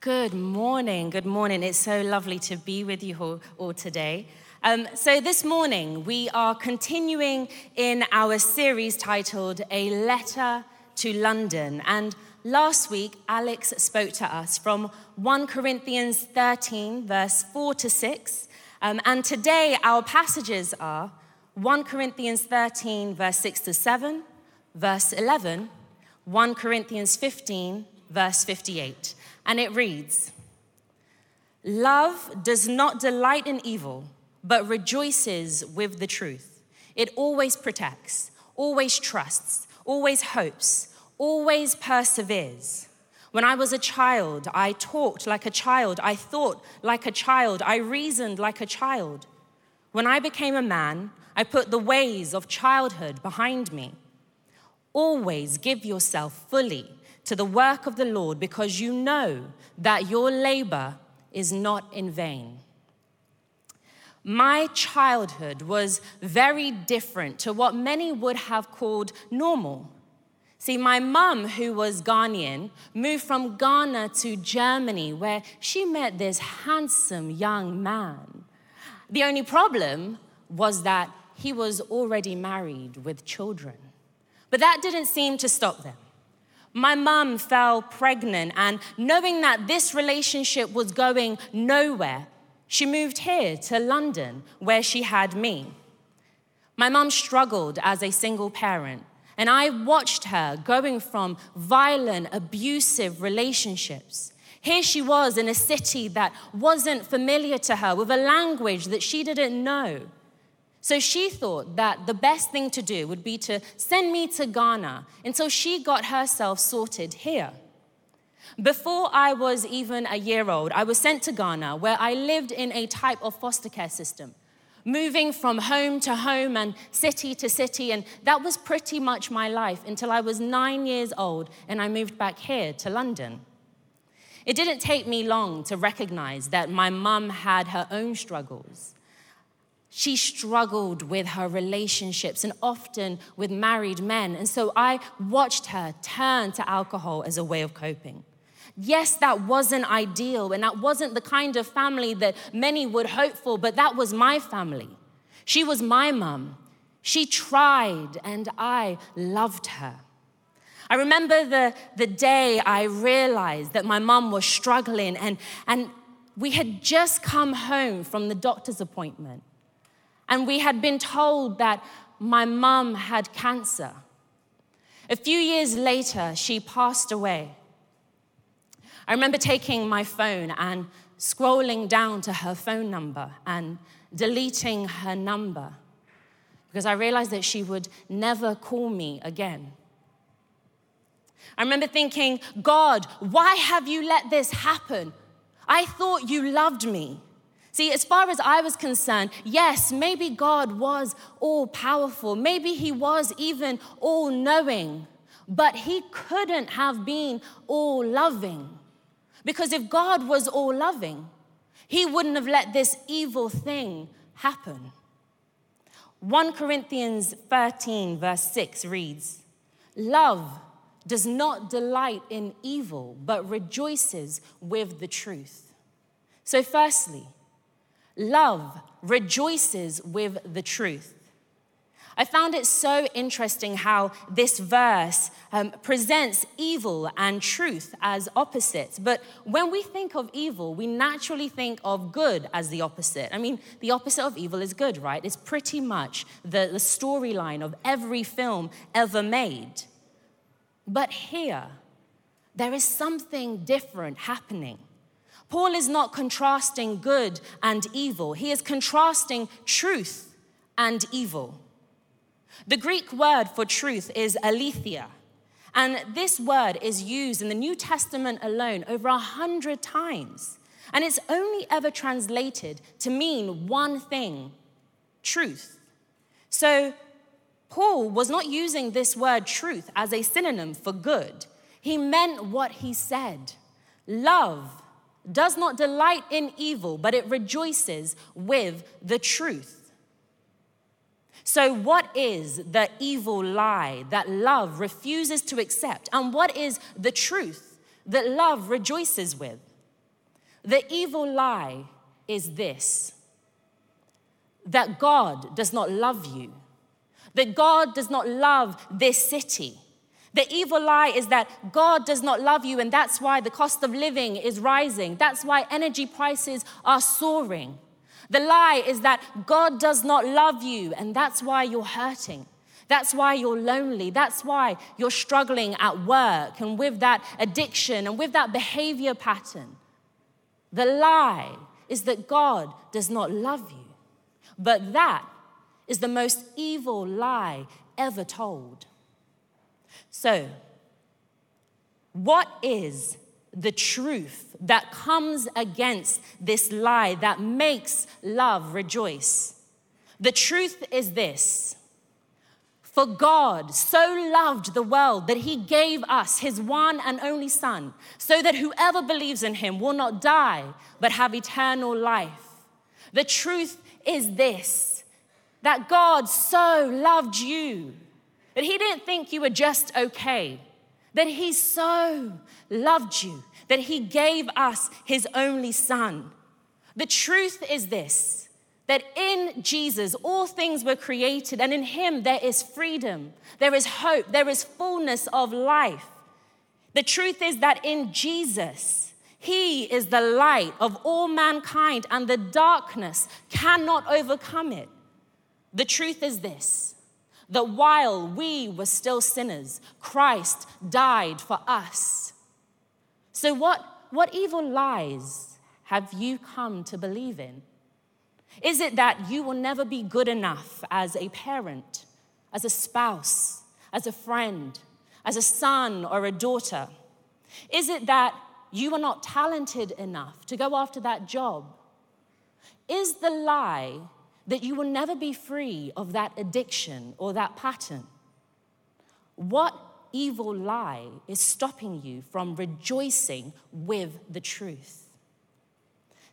Good morning. Good morning. It's so lovely to be with you all, all today. Um, so, this morning, we are continuing in our series titled A Letter to London. And last week, Alex spoke to us from 1 Corinthians 13, verse 4 to 6. Um, and today, our passages are 1 Corinthians 13, verse 6 to 7, verse 11, 1 Corinthians 15, verse 58. And it reads Love does not delight in evil, but rejoices with the truth. It always protects, always trusts, always hopes, always perseveres. When I was a child, I talked like a child, I thought like a child, I reasoned like a child. When I became a man, I put the ways of childhood behind me. Always give yourself fully to the work of the Lord because you know that your labor is not in vain. My childhood was very different to what many would have called normal. See, my mum, who was Ghanaian, moved from Ghana to Germany where she met this handsome young man. The only problem was that he was already married with children. But that didn't seem to stop them. My mum fell pregnant, and knowing that this relationship was going nowhere, she moved here to London, where she had me. My mum struggled as a single parent, and I watched her going from violent, abusive relationships. Here she was in a city that wasn't familiar to her, with a language that she didn't know. So she thought that the best thing to do would be to send me to Ghana until she got herself sorted here. Before I was even a year old, I was sent to Ghana where I lived in a type of foster care system, moving from home to home and city to city. And that was pretty much my life until I was nine years old and I moved back here to London. It didn't take me long to recognize that my mum had her own struggles. She struggled with her relationships and often with married men. And so I watched her turn to alcohol as a way of coping. Yes, that wasn't ideal, and that wasn't the kind of family that many would hope for, but that was my family. She was my mum. She tried, and I loved her. I remember the, the day I realized that my mum was struggling, and, and we had just come home from the doctor's appointment. And we had been told that my mum had cancer. A few years later, she passed away. I remember taking my phone and scrolling down to her phone number and deleting her number because I realized that she would never call me again. I remember thinking, God, why have you let this happen? I thought you loved me. See, as far as I was concerned, yes, maybe God was all powerful. Maybe he was even all knowing, but he couldn't have been all loving. Because if God was all loving, he wouldn't have let this evil thing happen. 1 Corinthians 13, verse 6 reads Love does not delight in evil, but rejoices with the truth. So, firstly, Love rejoices with the truth. I found it so interesting how this verse um, presents evil and truth as opposites. But when we think of evil, we naturally think of good as the opposite. I mean, the opposite of evil is good, right? It's pretty much the, the storyline of every film ever made. But here, there is something different happening. Paul is not contrasting good and evil, he is contrasting truth and evil. The Greek word for truth is aletheia. And this word is used in the New Testament alone over a hundred times. And it's only ever translated to mean one thing truth. So, Paul was not using this word truth as a synonym for good. He meant what he said love does not delight in evil, but it rejoices with the truth. So, what is the evil lie that love refuses to accept? And what is the truth that love rejoices with? The evil lie is this that God does not love you, that God does not love this city. The evil lie is that God does not love you, and that's why the cost of living is rising. That's why energy prices are soaring. The lie is that God does not love you, and that's why you're hurting. That's why you're lonely. That's why you're struggling at work and with that addiction and with that behavior pattern. The lie is that God does not love you. But that is the most evil lie ever told. So, what is the truth that comes against this lie that makes love rejoice? The truth is this for God so loved the world that he gave us his one and only Son, so that whoever believes in him will not die, but have eternal life. The truth is this that God so loved you that he didn't think you were just okay, that he so loved you that he gave us his only Son. The truth is this that in Jesus all things were created, and in him there is freedom, there is hope, there is fullness of life. The truth is that in Jesus, he is the light of all mankind, and the darkness cannot overcome it. The truth is this that while we were still sinners, Christ died for us. So, what, what evil lies have you come to believe in? Is it that you will never be good enough as a parent, as a spouse, as a friend, as a son or a daughter? Is it that you are not talented enough to go after that job? Is the lie that you will never be free of that addiction or that pattern? What evil lie is stopping you from rejoicing with the truth?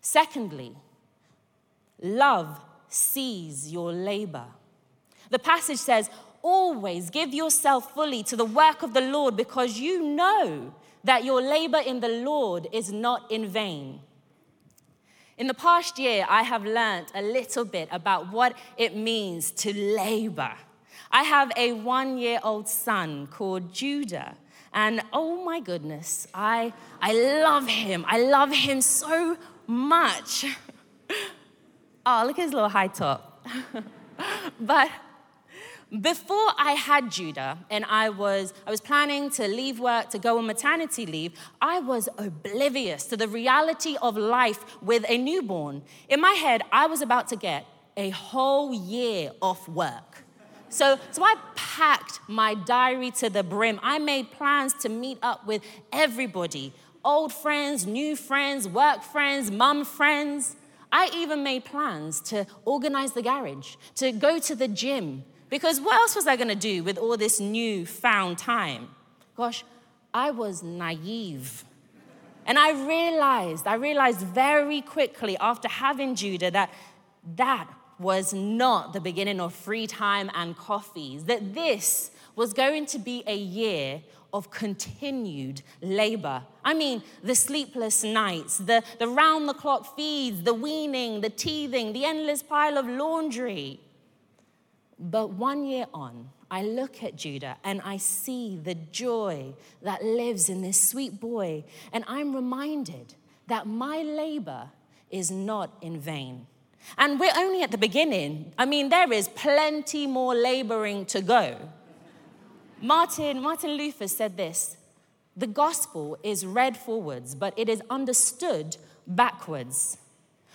Secondly, Love sees your labor. The passage says, Always give yourself fully to the work of the Lord because you know that your labor in the Lord is not in vain. In the past year, I have learned a little bit about what it means to labor. I have a one year old son called Judah. And oh my goodness, I, I love him. I love him so much. Oh, look at his little high top. but before I had Judah and I was, I was planning to leave work to go on maternity leave, I was oblivious to the reality of life with a newborn. In my head, I was about to get a whole year off work. So, so I packed my diary to the brim. I made plans to meet up with everybody old friends, new friends, work friends, mum friends. I even made plans to organize the garage, to go to the gym, because what else was I gonna do with all this new found time? Gosh, I was naive. And I realized, I realized very quickly after having Judah that that was not the beginning of free time and coffees, that this was going to be a year of continued labor. I mean, the sleepless nights, the, the round the clock feeds, the weaning, the teething, the endless pile of laundry. But one year on, I look at Judah and I see the joy that lives in this sweet boy, and I'm reminded that my labor is not in vain. And we're only at the beginning. I mean, there is plenty more laboring to go. Martin, Martin Luther said this the gospel is read forwards, but it is understood backwards.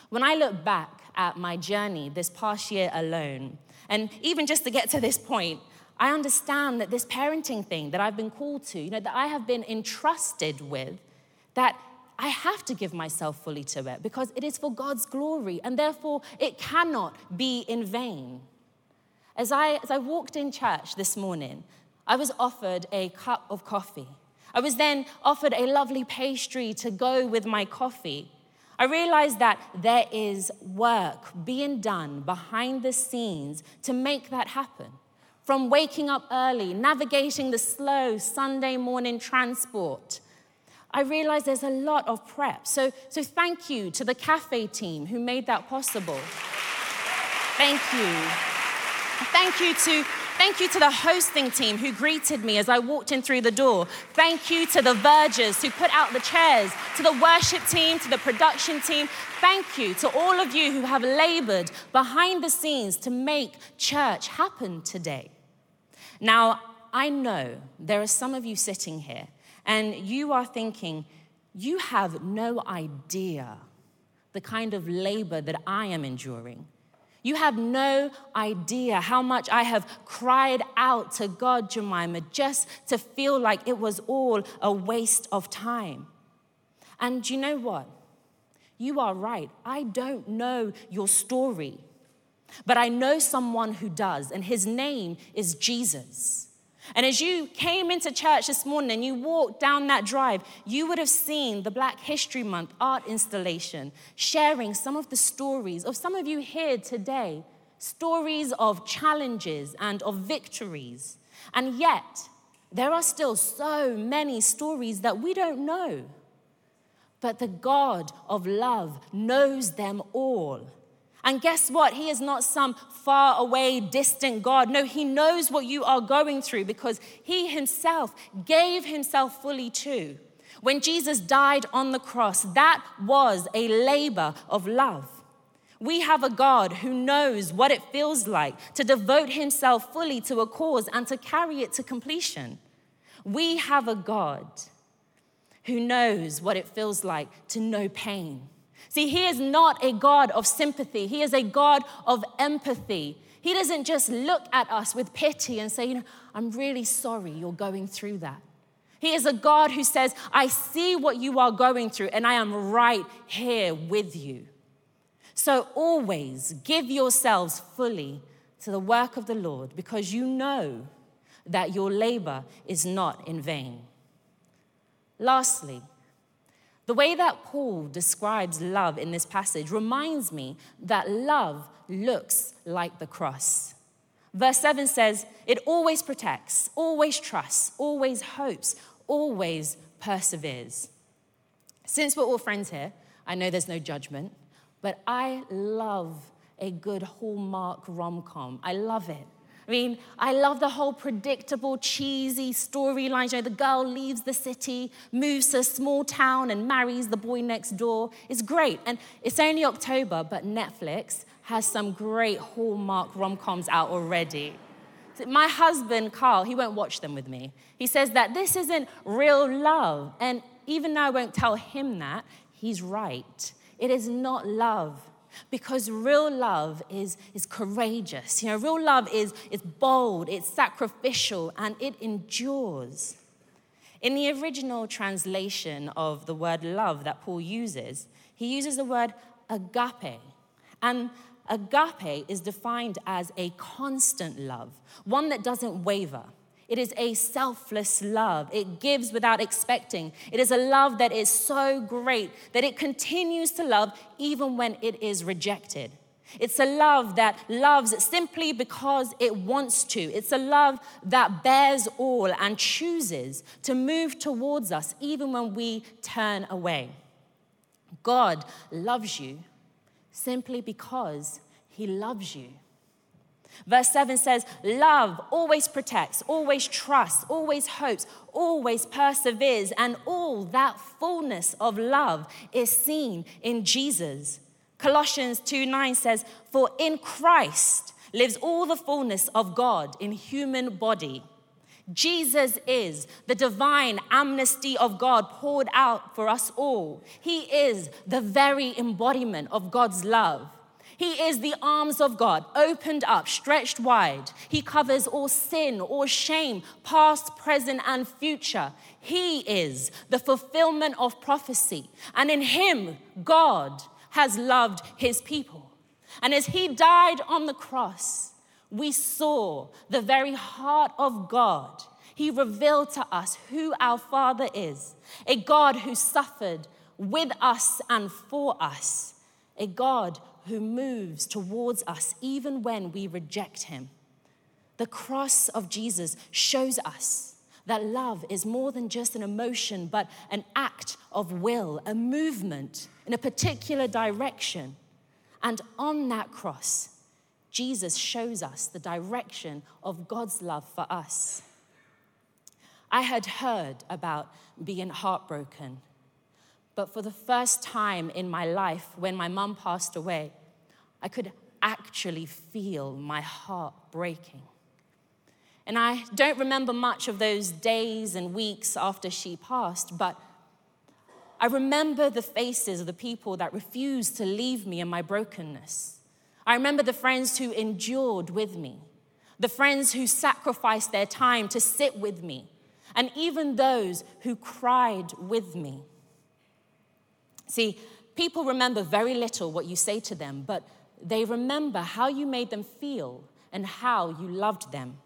When I look back at my journey this past year alone, and even just to get to this point, I understand that this parenting thing that I've been called to, you know, that I have been entrusted with, that I have to give myself fully to it because it is for God's glory and therefore it cannot be in vain. As I, as I walked in church this morning, I was offered a cup of coffee. I was then offered a lovely pastry to go with my coffee. I realized that there is work being done behind the scenes to make that happen. From waking up early, navigating the slow Sunday morning transport, I realize there's a lot of prep. So, so thank you to the cafe team who made that possible. Thank you. Thank you to Thank you to the hosting team who greeted me as I walked in through the door. Thank you to the vergers who put out the chairs, to the worship team, to the production team. Thank you to all of you who have labored behind the scenes to make church happen today. Now, I know there are some of you sitting here and you are thinking, you have no idea the kind of labor that I am enduring. You have no idea how much I have cried out to God, Jemima, just to feel like it was all a waste of time. And you know what? You are right. I don't know your story, but I know someone who does, and his name is Jesus. And as you came into church this morning and you walked down that drive, you would have seen the Black History Month art installation sharing some of the stories of some of you here today stories of challenges and of victories. And yet, there are still so many stories that we don't know. But the God of love knows them all. And guess what? He is not some far away, distant God. No, He knows what you are going through because He Himself gave Himself fully to. When Jesus died on the cross, that was a labor of love. We have a God who knows what it feels like to devote Himself fully to a cause and to carry it to completion. We have a God who knows what it feels like to know pain See, He is not a God of sympathy, He is a God of empathy. He doesn't just look at us with pity and say, you know, I'm really sorry you're going through that. He is a God who says, I see what you are going through and I am right here with you. So always give yourselves fully to the work of the Lord because you know that your labor is not in vain. Lastly, the way that Paul describes love in this passage reminds me that love looks like the cross. Verse 7 says, It always protects, always trusts, always hopes, always perseveres. Since we're all friends here, I know there's no judgment, but I love a good Hallmark rom com. I love it. I mean, I love the whole predictable, cheesy storyline. You know, the girl leaves the city, moves to a small town, and marries the boy next door. It's great. And it's only October, but Netflix has some great Hallmark rom coms out already. My husband, Carl, he won't watch them with me. He says that this isn't real love. And even though I won't tell him that, he's right. It is not love. Because real love is, is courageous. You know, real love is, is bold, it's sacrificial, and it endures. In the original translation of the word love that Paul uses, he uses the word agape. And agape is defined as a constant love, one that doesn't waver. It is a selfless love. It gives without expecting. It is a love that is so great that it continues to love even when it is rejected. It's a love that loves simply because it wants to. It's a love that bears all and chooses to move towards us even when we turn away. God loves you simply because he loves you. Verse 7 says, Love always protects, always trusts, always hopes, always perseveres, and all that fullness of love is seen in Jesus. Colossians 2 9 says, For in Christ lives all the fullness of God in human body. Jesus is the divine amnesty of God poured out for us all. He is the very embodiment of God's love. He is the arms of God, opened up, stretched wide. He covers all sin, all shame, past, present, and future. He is the fulfillment of prophecy. And in Him, God has loved His people. And as He died on the cross, we saw the very heart of God. He revealed to us who our Father is a God who suffered with us and for us, a God who moves towards us even when we reject him. The cross of Jesus shows us that love is more than just an emotion, but an act of will, a movement in a particular direction. And on that cross, Jesus shows us the direction of God's love for us. I had heard about being heartbroken, but for the first time in my life, when my mum passed away, I could actually feel my heart breaking. And I don't remember much of those days and weeks after she passed, but I remember the faces of the people that refused to leave me in my brokenness. I remember the friends who endured with me, the friends who sacrificed their time to sit with me, and even those who cried with me. See, people remember very little what you say to them, but they remember how you made them feel and how you loved them.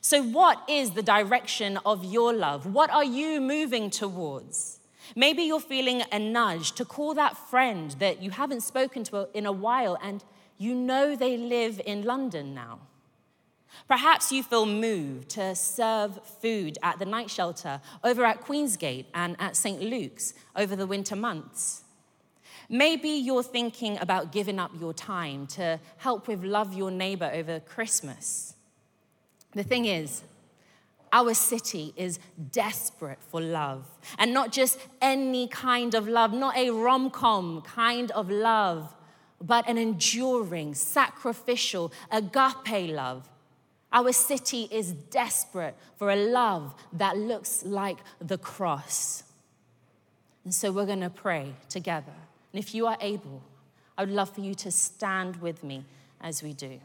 So, what is the direction of your love? What are you moving towards? Maybe you're feeling a nudge to call that friend that you haven't spoken to in a while and you know they live in London now. Perhaps you feel moved to serve food at the night shelter over at Queensgate and at St. Luke's over the winter months. Maybe you're thinking about giving up your time to help with Love Your Neighbor over Christmas. The thing is, our city is desperate for love. And not just any kind of love, not a rom com kind of love, but an enduring, sacrificial, agape love. Our city is desperate for a love that looks like the cross. And so we're going to pray together. And if you are able, I would love for you to stand with me as we do.